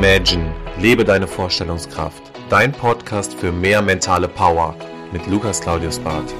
Imagine, lebe deine Vorstellungskraft. Dein Podcast für mehr mentale Power mit Lukas Claudius Barth.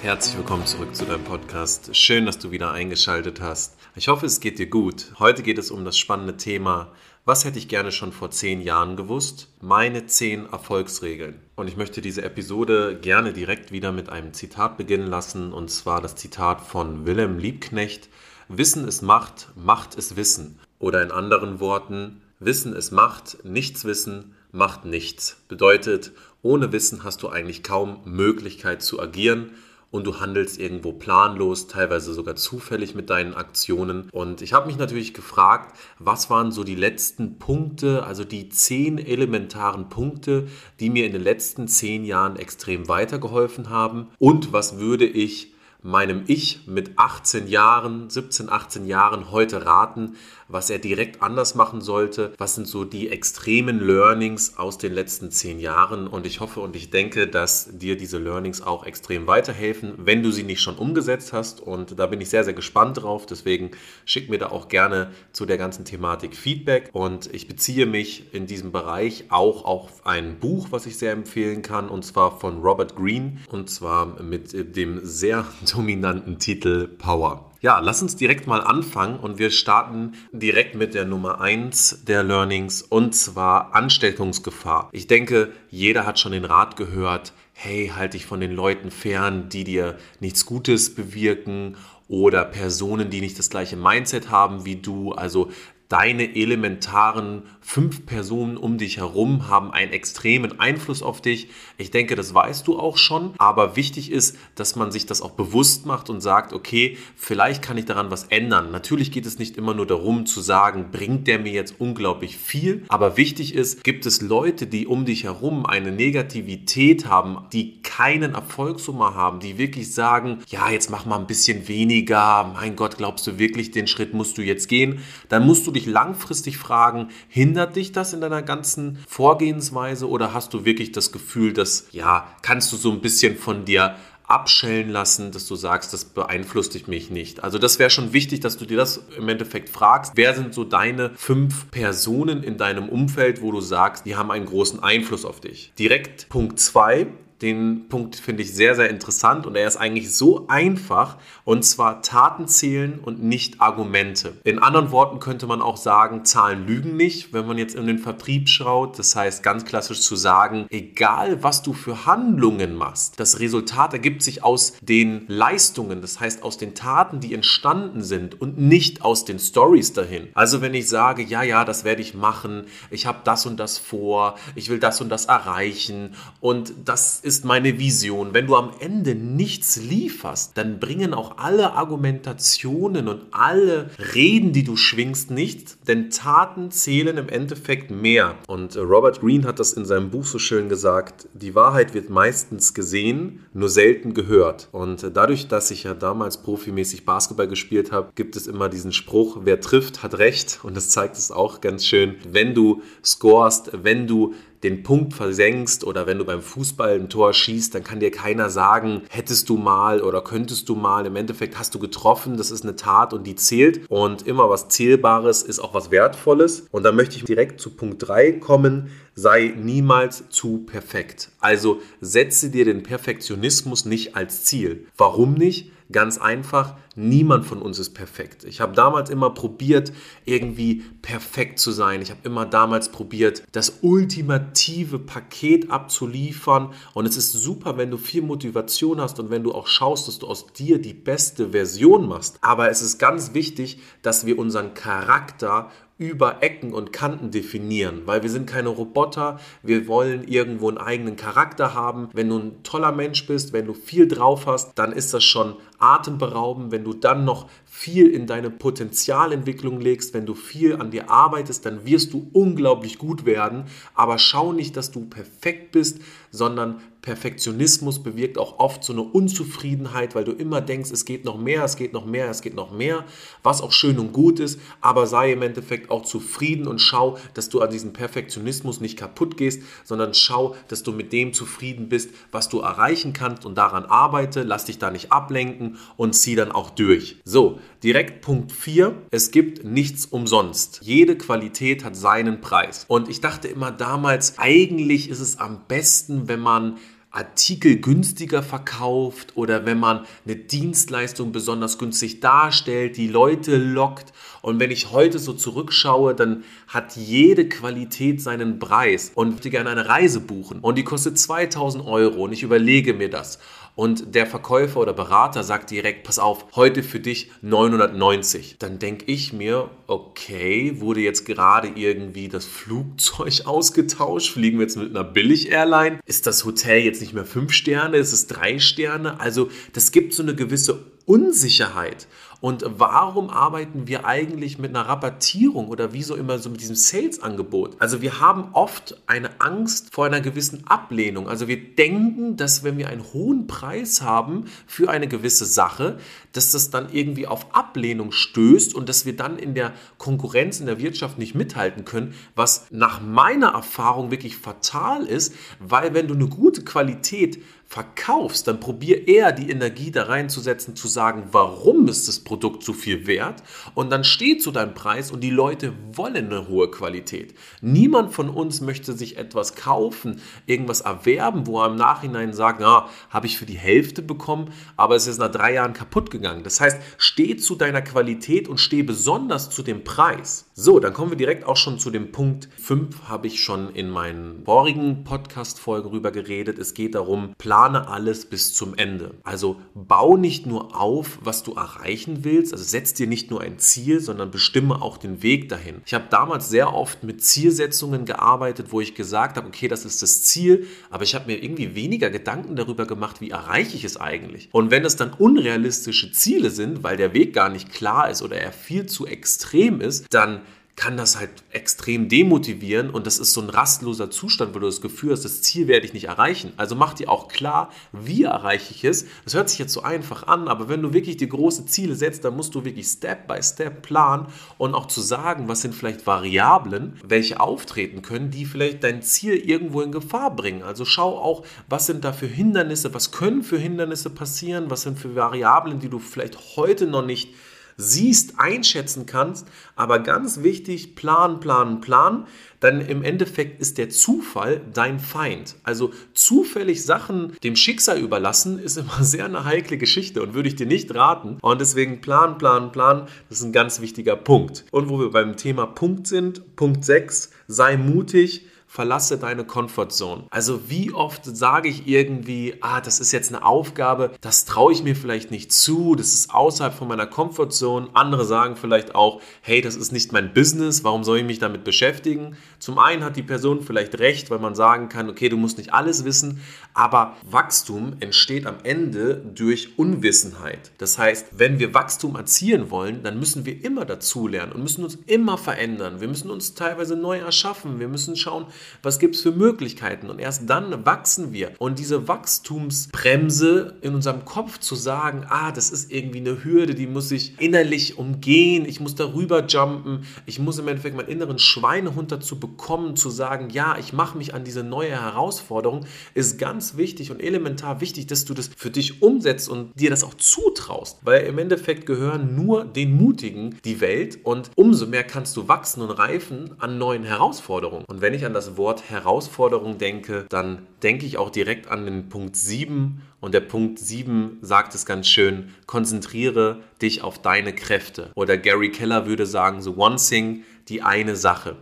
Herzlich willkommen zurück zu deinem Podcast. Schön, dass du wieder eingeschaltet hast. Ich hoffe, es geht dir gut. Heute geht es um das spannende Thema, was hätte ich gerne schon vor zehn Jahren gewusst? Meine zehn Erfolgsregeln. Und ich möchte diese Episode gerne direkt wieder mit einem Zitat beginnen lassen, und zwar das Zitat von Wilhelm Liebknecht Wissen ist Macht, Macht ist Wissen. Oder in anderen Worten, Wissen ist Macht, nichts Wissen macht nichts. Bedeutet, ohne Wissen hast du eigentlich kaum Möglichkeit zu agieren und du handelst irgendwo planlos, teilweise sogar zufällig mit deinen Aktionen. Und ich habe mich natürlich gefragt, was waren so die letzten Punkte, also die zehn elementaren Punkte, die mir in den letzten zehn Jahren extrem weitergeholfen haben und was würde ich meinem Ich mit 18 Jahren, 17, 18 Jahren heute raten, was er direkt anders machen sollte? Was sind so die extremen Learnings aus den letzten zehn Jahren? Und ich hoffe und ich denke, dass dir diese Learnings auch extrem weiterhelfen, wenn du sie nicht schon umgesetzt hast. Und da bin ich sehr, sehr gespannt drauf. Deswegen schick mir da auch gerne zu der ganzen Thematik Feedback. Und ich beziehe mich in diesem Bereich auch auf ein Buch, was ich sehr empfehlen kann, und zwar von Robert Greene, und zwar mit dem sehr dominanten Titel Power. Ja, lass uns direkt mal anfangen und wir starten direkt mit der Nummer 1 der Learnings und zwar Ansteckungsgefahr. Ich denke, jeder hat schon den Rat gehört, hey, halt dich von den Leuten fern, die dir nichts Gutes bewirken oder Personen, die nicht das gleiche Mindset haben wie du. Also deine elementaren fünf Personen um dich herum haben einen extremen Einfluss auf dich. Ich denke, das weißt du auch schon, aber wichtig ist, dass man sich das auch bewusst macht und sagt, okay, vielleicht kann ich daran was ändern. Natürlich geht es nicht immer nur darum zu sagen, bringt der mir jetzt unglaublich viel, aber wichtig ist, gibt es Leute, die um dich herum eine Negativität haben, die keinen Erfolgssumme haben, die wirklich sagen, ja, jetzt mach mal ein bisschen weniger, mein Gott, glaubst du wirklich, den Schritt musst du jetzt gehen, dann musst du dich langfristig fragen, hindert dich das in deiner ganzen Vorgehensweise oder hast du wirklich das Gefühl, dass, ja, kannst du so ein bisschen von dir abschellen lassen, dass du sagst, das beeinflusst mich nicht. Also das wäre schon wichtig, dass du dir das im Endeffekt fragst. Wer sind so deine fünf Personen in deinem Umfeld, wo du sagst, die haben einen großen Einfluss auf dich? Direkt Punkt zwei den Punkt finde ich sehr, sehr interessant und er ist eigentlich so einfach und zwar Taten zählen und nicht Argumente. In anderen Worten könnte man auch sagen, Zahlen lügen nicht, wenn man jetzt in den Vertrieb schaut. Das heißt ganz klassisch zu sagen, egal was du für Handlungen machst, das Resultat ergibt sich aus den Leistungen, das heißt aus den Taten, die entstanden sind und nicht aus den Stories dahin. Also wenn ich sage, ja, ja, das werde ich machen, ich habe das und das vor, ich will das und das erreichen und das ist meine Vision. Wenn du am Ende nichts lieferst, dann bringen auch alle Argumentationen und alle Reden, die du schwingst, nichts, denn Taten zählen im Endeffekt mehr. Und Robert Greene hat das in seinem Buch so schön gesagt, die Wahrheit wird meistens gesehen, nur selten gehört. Und dadurch, dass ich ja damals profimäßig Basketball gespielt habe, gibt es immer diesen Spruch, wer trifft, hat recht. Und das zeigt es auch ganz schön. Wenn du scorest, wenn du den Punkt versenkst oder wenn du beim Fußball ein Tor schießt, dann kann dir keiner sagen, hättest du mal oder könntest du mal. Im Endeffekt hast du getroffen, das ist eine Tat und die zählt. Und immer was Zählbares ist auch was Wertvolles. Und da möchte ich direkt zu Punkt 3 kommen. Sei niemals zu perfekt. Also setze dir den Perfektionismus nicht als Ziel. Warum nicht? Ganz einfach, niemand von uns ist perfekt. Ich habe damals immer probiert, irgendwie perfekt zu sein. Ich habe immer damals probiert, das ultimative Paket abzuliefern. Und es ist super, wenn du viel Motivation hast und wenn du auch schaust, dass du aus dir die beste Version machst. Aber es ist ganz wichtig, dass wir unseren Charakter über Ecken und Kanten definieren, weil wir sind keine Roboter, wir wollen irgendwo einen eigenen Charakter haben. Wenn du ein toller Mensch bist, wenn du viel drauf hast, dann ist das schon atemberaubend. Wenn du dann noch viel in deine Potenzialentwicklung legst, wenn du viel an dir arbeitest, dann wirst du unglaublich gut werden. Aber schau nicht, dass du perfekt bist, sondern Perfektionismus bewirkt auch oft so eine Unzufriedenheit, weil du immer denkst, es geht noch mehr, es geht noch mehr, es geht noch mehr, was auch schön und gut ist, aber sei im Endeffekt auch zufrieden und schau, dass du an diesem Perfektionismus nicht kaputt gehst, sondern schau, dass du mit dem zufrieden bist, was du erreichen kannst und daran arbeite, lass dich da nicht ablenken und zieh dann auch durch. So, direkt Punkt 4, es gibt nichts umsonst. Jede Qualität hat seinen Preis. Und ich dachte immer damals, eigentlich ist es am besten, wenn man Artikel günstiger verkauft oder wenn man eine Dienstleistung besonders günstig darstellt, die Leute lockt. Und wenn ich heute so zurückschaue, dann hat jede Qualität seinen Preis und ich würde gerne eine Reise buchen und die kostet 2000 Euro und ich überlege mir das und der Verkäufer oder Berater sagt direkt, pass auf, heute für dich 990. Dann denke ich mir, okay, wurde jetzt gerade irgendwie das Flugzeug ausgetauscht? Fliegen wir jetzt mit einer Billig-Airline? Ist das Hotel jetzt nicht mehr fünf Sterne? Ist es drei Sterne? Also das gibt so eine gewisse Unsicherheit. Und warum arbeiten wir eigentlich mit einer Rabattierung oder wieso immer so mit diesem Sales-Angebot? Also wir haben oft eine Angst vor einer gewissen Ablehnung. Also wir denken, dass wenn wir einen hohen Preis haben für eine gewisse Sache, dass das dann irgendwie auf Ablehnung stößt und dass wir dann in der Konkurrenz in der Wirtschaft nicht mithalten können, was nach meiner Erfahrung wirklich fatal ist, weil wenn du eine gute Qualität verkaufst, dann probier eher die Energie da reinzusetzen, zu sagen, warum ist das Produkt so viel wert und dann steh zu deinem Preis und die Leute wollen eine hohe Qualität. Niemand von uns möchte sich etwas kaufen, irgendwas erwerben, wo er im Nachhinein sagt, ja, habe ich für die Hälfte bekommen, aber es ist nach drei Jahren kaputt gegangen. Das heißt, steh zu deiner Qualität und steh besonders zu dem Preis. So, dann kommen wir direkt auch schon zu dem Punkt 5, habe ich schon in meinen vorigen Podcast-Folgen rüber geredet. Es geht darum, plane alles bis zum Ende. Also bau nicht nur auf, was du erreichen willst, also setz dir nicht nur ein Ziel, sondern bestimme auch den Weg dahin. Ich habe damals sehr oft mit Zielsetzungen gearbeitet, wo ich gesagt habe, okay, das ist das Ziel, aber ich habe mir irgendwie weniger Gedanken darüber gemacht, wie erreiche ich es eigentlich. Und wenn es dann unrealistische Ziele sind, weil der Weg gar nicht klar ist oder er viel zu extrem ist, dann kann das halt extrem demotivieren und das ist so ein rastloser Zustand, wo du das Gefühl hast, das Ziel werde ich nicht erreichen. Also mach dir auch klar, wie erreiche ich es. Das hört sich jetzt so einfach an, aber wenn du wirklich dir große Ziele setzt, dann musst du wirklich Step by Step planen und auch zu sagen, was sind vielleicht Variablen, welche auftreten können, die vielleicht dein Ziel irgendwo in Gefahr bringen. Also schau auch, was sind da für Hindernisse, was können für Hindernisse passieren, was sind für Variablen, die du vielleicht heute noch nicht siehst, einschätzen kannst. Aber ganz wichtig, planen, planen, planen. Dann im Endeffekt ist der Zufall dein Feind. Also zufällig Sachen dem Schicksal überlassen, ist immer sehr eine heikle Geschichte und würde ich dir nicht raten. Und deswegen planen, planen, planen, das ist ein ganz wichtiger Punkt. Und wo wir beim Thema Punkt sind, Punkt 6, sei mutig verlasse deine Comfortzone. Also wie oft sage ich irgendwie, ah, das ist jetzt eine Aufgabe, das traue ich mir vielleicht nicht zu, das ist außerhalb von meiner Comfortzone. Andere sagen vielleicht auch, hey, das ist nicht mein Business, warum soll ich mich damit beschäftigen? Zum einen hat die Person vielleicht recht, weil man sagen kann, okay, du musst nicht alles wissen, aber Wachstum entsteht am Ende durch Unwissenheit. Das heißt, wenn wir Wachstum erzielen wollen, dann müssen wir immer dazulernen und müssen uns immer verändern. Wir müssen uns teilweise neu erschaffen. Wir müssen schauen, was gibt es für Möglichkeiten? Und erst dann wachsen wir. Und diese Wachstumsbremse in unserem Kopf zu sagen, ah, das ist irgendwie eine Hürde, die muss ich innerlich umgehen, ich muss darüber jumpen, ich muss im Endeffekt meinen inneren Schweinehund dazu bekommen, zu sagen, ja, ich mache mich an diese neue Herausforderung, ist ganz wichtig und elementar wichtig, dass du das für dich umsetzt und dir das auch zutraust. Weil im Endeffekt gehören nur den Mutigen die Welt und umso mehr kannst du wachsen und reifen an neuen Herausforderungen. Und wenn ich an das Wort Herausforderung denke, dann denke ich auch direkt an den Punkt 7 und der Punkt 7 sagt es ganz schön, konzentriere dich auf deine Kräfte. Oder Gary Keller würde sagen, so one thing, die eine Sache.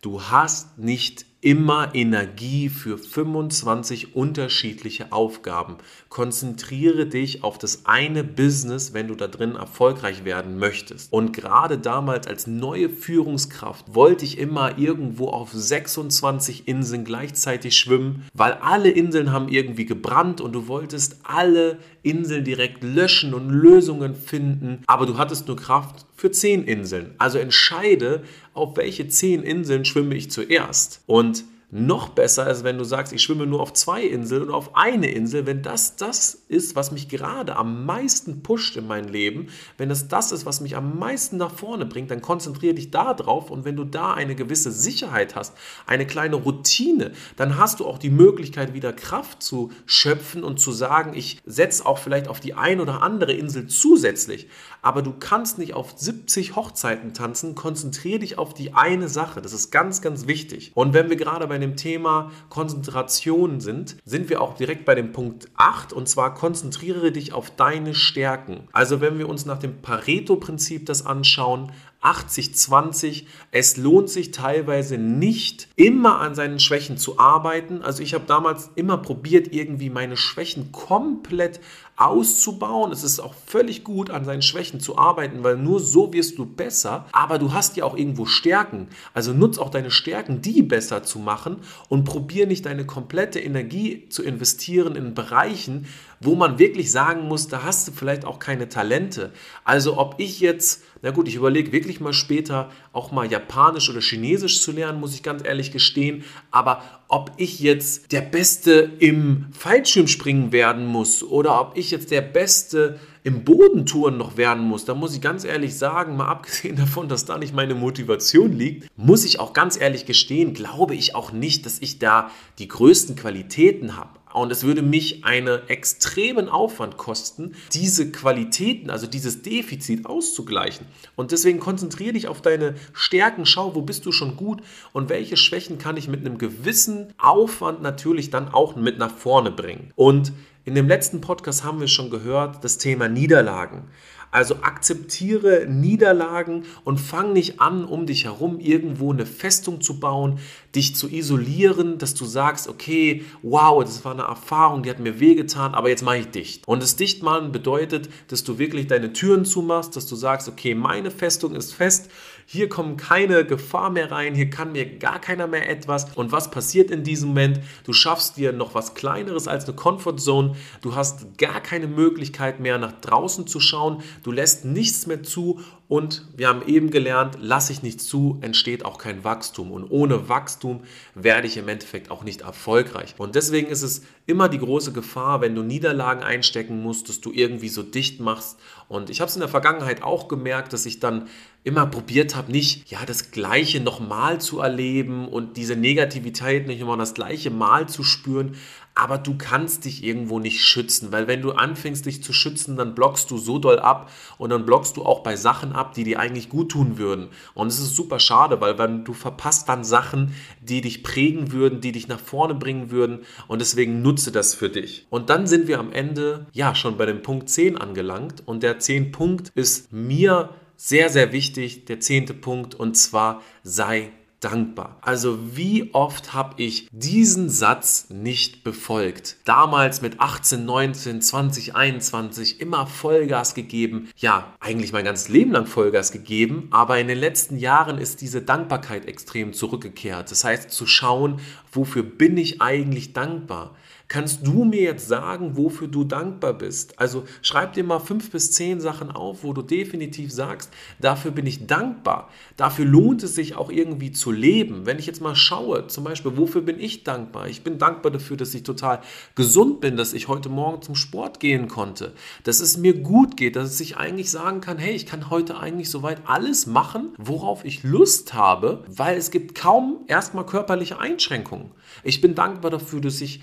Du hast nicht immer Energie für 25 unterschiedliche Aufgaben. Konzentriere dich auf das eine Business, wenn du da drin erfolgreich werden möchtest. Und gerade damals als neue Führungskraft wollte ich immer irgendwo auf 26 Inseln gleichzeitig schwimmen, weil alle Inseln haben irgendwie gebrannt und du wolltest alle Inseln direkt löschen und Lösungen finden, aber du hattest nur Kraft für 10 Inseln. Also entscheide, auf welche 10 Inseln schwimme ich zuerst. Und noch besser ist, wenn du sagst, ich schwimme nur auf zwei Inseln oder auf eine Insel, wenn das das ist, was mich gerade am meisten pusht in mein Leben, wenn das das ist, was mich am meisten nach vorne bringt, dann konzentriere dich da drauf und wenn du da eine gewisse Sicherheit hast, eine kleine Routine, dann hast du auch die Möglichkeit, wieder Kraft zu schöpfen und zu sagen, ich setze auch vielleicht auf die ein oder andere Insel zusätzlich, aber du kannst nicht auf 70 Hochzeiten tanzen, konzentriere dich auf die eine Sache, das ist ganz, ganz wichtig. Und wenn wir gerade bei dem Thema Konzentration sind, sind wir auch direkt bei dem Punkt 8 und zwar konzentriere dich auf deine Stärken. Also wenn wir uns nach dem Pareto-Prinzip das anschauen, 80-20. Es lohnt sich teilweise nicht, immer an seinen Schwächen zu arbeiten. Also ich habe damals immer probiert, irgendwie meine Schwächen komplett auszubauen. Es ist auch völlig gut, an seinen Schwächen zu arbeiten, weil nur so wirst du besser. Aber du hast ja auch irgendwo Stärken. Also nutz auch deine Stärken, die besser zu machen und probier nicht deine komplette Energie zu investieren in Bereichen, wo man wirklich sagen muss, da hast du vielleicht auch keine Talente. Also ob ich jetzt, na gut, ich überlege wirklich mal später auch mal Japanisch oder Chinesisch zu lernen, muss ich ganz ehrlich gestehen. Aber ob ich jetzt der Beste im Fallschirmspringen werden muss oder ob ich jetzt der Beste im Bodentouren noch werden muss, da muss ich ganz ehrlich sagen, mal abgesehen davon, dass da nicht meine Motivation liegt, muss ich auch ganz ehrlich gestehen, glaube ich auch nicht, dass ich da die größten Qualitäten habe. Und es würde mich einen extremen Aufwand kosten, diese Qualitäten, also dieses Defizit auszugleichen. Und deswegen konzentriere dich auf deine Stärken, schau, wo bist du schon gut und welche Schwächen kann ich mit einem gewissen Aufwand natürlich dann auch mit nach vorne bringen. Und in dem letzten Podcast haben wir schon gehört, das Thema Niederlagen. Also akzeptiere Niederlagen und fang nicht an, um dich herum irgendwo eine Festung zu bauen, dich zu isolieren, dass du sagst, okay, wow, das war eine Erfahrung, die hat mir wehgetan, aber jetzt mache ich dicht. Und das Dichtmachen bedeutet, dass du wirklich deine Türen zumachst, dass du sagst, okay, meine Festung ist fest, hier kommt keine Gefahr mehr rein, hier kann mir gar keiner mehr etwas. Und was passiert in diesem Moment? Du schaffst dir noch was Kleineres als eine Comfortzone. Du hast gar keine Möglichkeit mehr nach draußen zu schauen. Du lässt nichts mehr zu und wir haben eben gelernt, lasse ich nichts zu, entsteht auch kein Wachstum. Und ohne Wachstum werde ich im Endeffekt auch nicht erfolgreich. Und deswegen ist es immer die große Gefahr, wenn du Niederlagen einstecken musst, dass du irgendwie so dicht machst. Und ich habe es in der Vergangenheit auch gemerkt, dass ich dann immer probiert habe, nicht ja das Gleiche nochmal zu erleben und diese Negativität nicht immer das gleiche Mal zu spüren. Aber du kannst dich irgendwo nicht schützen, weil wenn du anfängst, dich zu schützen, dann blockst du so doll ab und dann blockst du auch bei Sachen ab, die dir eigentlich gut tun würden. Und es ist super schade, weil wenn du verpasst dann Sachen, die dich prägen würden, die dich nach vorne bringen würden. Und deswegen nutze das für dich. Und dann sind wir am Ende ja schon bei dem Punkt 10 angelangt. Und der 10 Punkt ist mir sehr, sehr wichtig, der zehnte Punkt, und zwar sei dankbar. Also wie oft habe ich diesen Satz nicht befolgt? Damals mit 18, 19, 20, 21 immer Vollgas gegeben. Ja, eigentlich mein ganzes Leben lang Vollgas gegeben, aber in den letzten Jahren ist diese Dankbarkeit extrem zurückgekehrt. Das heißt zu schauen, wofür bin ich eigentlich dankbar? Kannst du mir jetzt sagen, wofür du dankbar bist? Also schreib dir mal fünf bis zehn Sachen auf, wo du definitiv sagst, dafür bin ich dankbar. Dafür lohnt es sich auch irgendwie zu leben. Wenn ich jetzt mal schaue, zum Beispiel, wofür bin ich dankbar? Ich bin dankbar dafür, dass ich total gesund bin, dass ich heute Morgen zum Sport gehen konnte, dass es mir gut geht, dass ich eigentlich sagen kann, hey, ich kann heute eigentlich soweit alles machen, worauf ich Lust habe, weil es gibt kaum erstmal körperliche Einschränkungen. Ich bin dankbar dafür, dass ich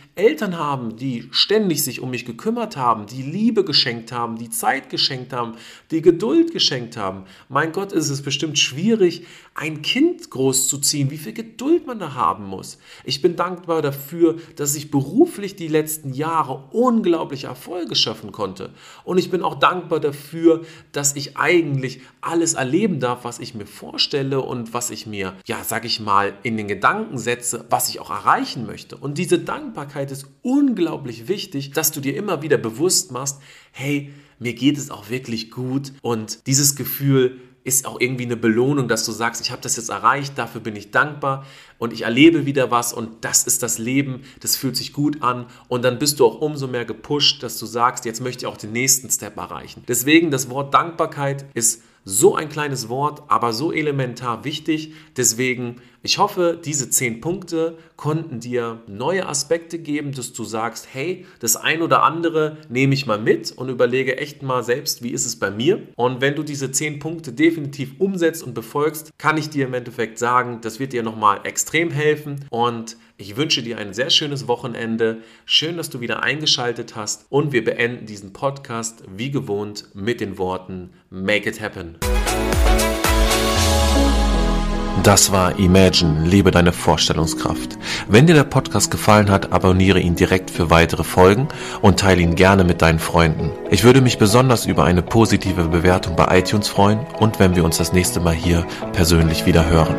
Haben, die ständig sich um mich gekümmert haben, die Liebe geschenkt haben, die Zeit geschenkt haben, die Geduld geschenkt haben. Mein Gott, ist es bestimmt schwierig, ein Kind großzuziehen, wie viel Geduld man da haben muss. Ich bin dankbar dafür, dass ich beruflich die letzten Jahre unglaubliche Erfolge schaffen konnte. Und ich bin auch dankbar dafür, dass ich eigentlich alles erleben darf, was ich mir vorstelle und was ich mir, ja, sag ich mal, in den Gedanken setze, was ich auch erreichen möchte. Und diese Dankbarkeit ist unglaublich wichtig, dass du dir immer wieder bewusst machst, hey, mir geht es auch wirklich gut und dieses Gefühl ist auch irgendwie eine Belohnung, dass du sagst, ich habe das jetzt erreicht, dafür bin ich dankbar und ich erlebe wieder was und das ist das Leben, das fühlt sich gut an und dann bist du auch umso mehr gepusht, dass du sagst, jetzt möchte ich auch den nächsten Step erreichen. Deswegen das Wort Dankbarkeit ist so ein kleines Wort, aber so elementar wichtig. Deswegen Ich hoffe, diese zehn Punkte konnten dir neue Aspekte geben, dass du sagst, hey, das ein oder andere nehme ich mal mit und überlege echt mal selbst, wie ist es bei mir. Und wenn du diese zehn Punkte definitiv umsetzt und befolgst, kann ich dir im Endeffekt sagen, das wird dir nochmal extrem helfen. Und ich wünsche dir ein sehr schönes Wochenende. Schön, dass du wieder eingeschaltet hast. Und wir beenden diesen Podcast wie gewohnt mit den Worten Make it happen. Das war Imagine, lebe deine Vorstellungskraft. Wenn dir der Podcast gefallen hat, abonniere ihn direkt für weitere Folgen und teile ihn gerne mit deinen Freunden. Ich würde mich besonders über eine positive Bewertung bei iTunes freuen und wenn wir uns das nächste Mal hier persönlich wieder hören.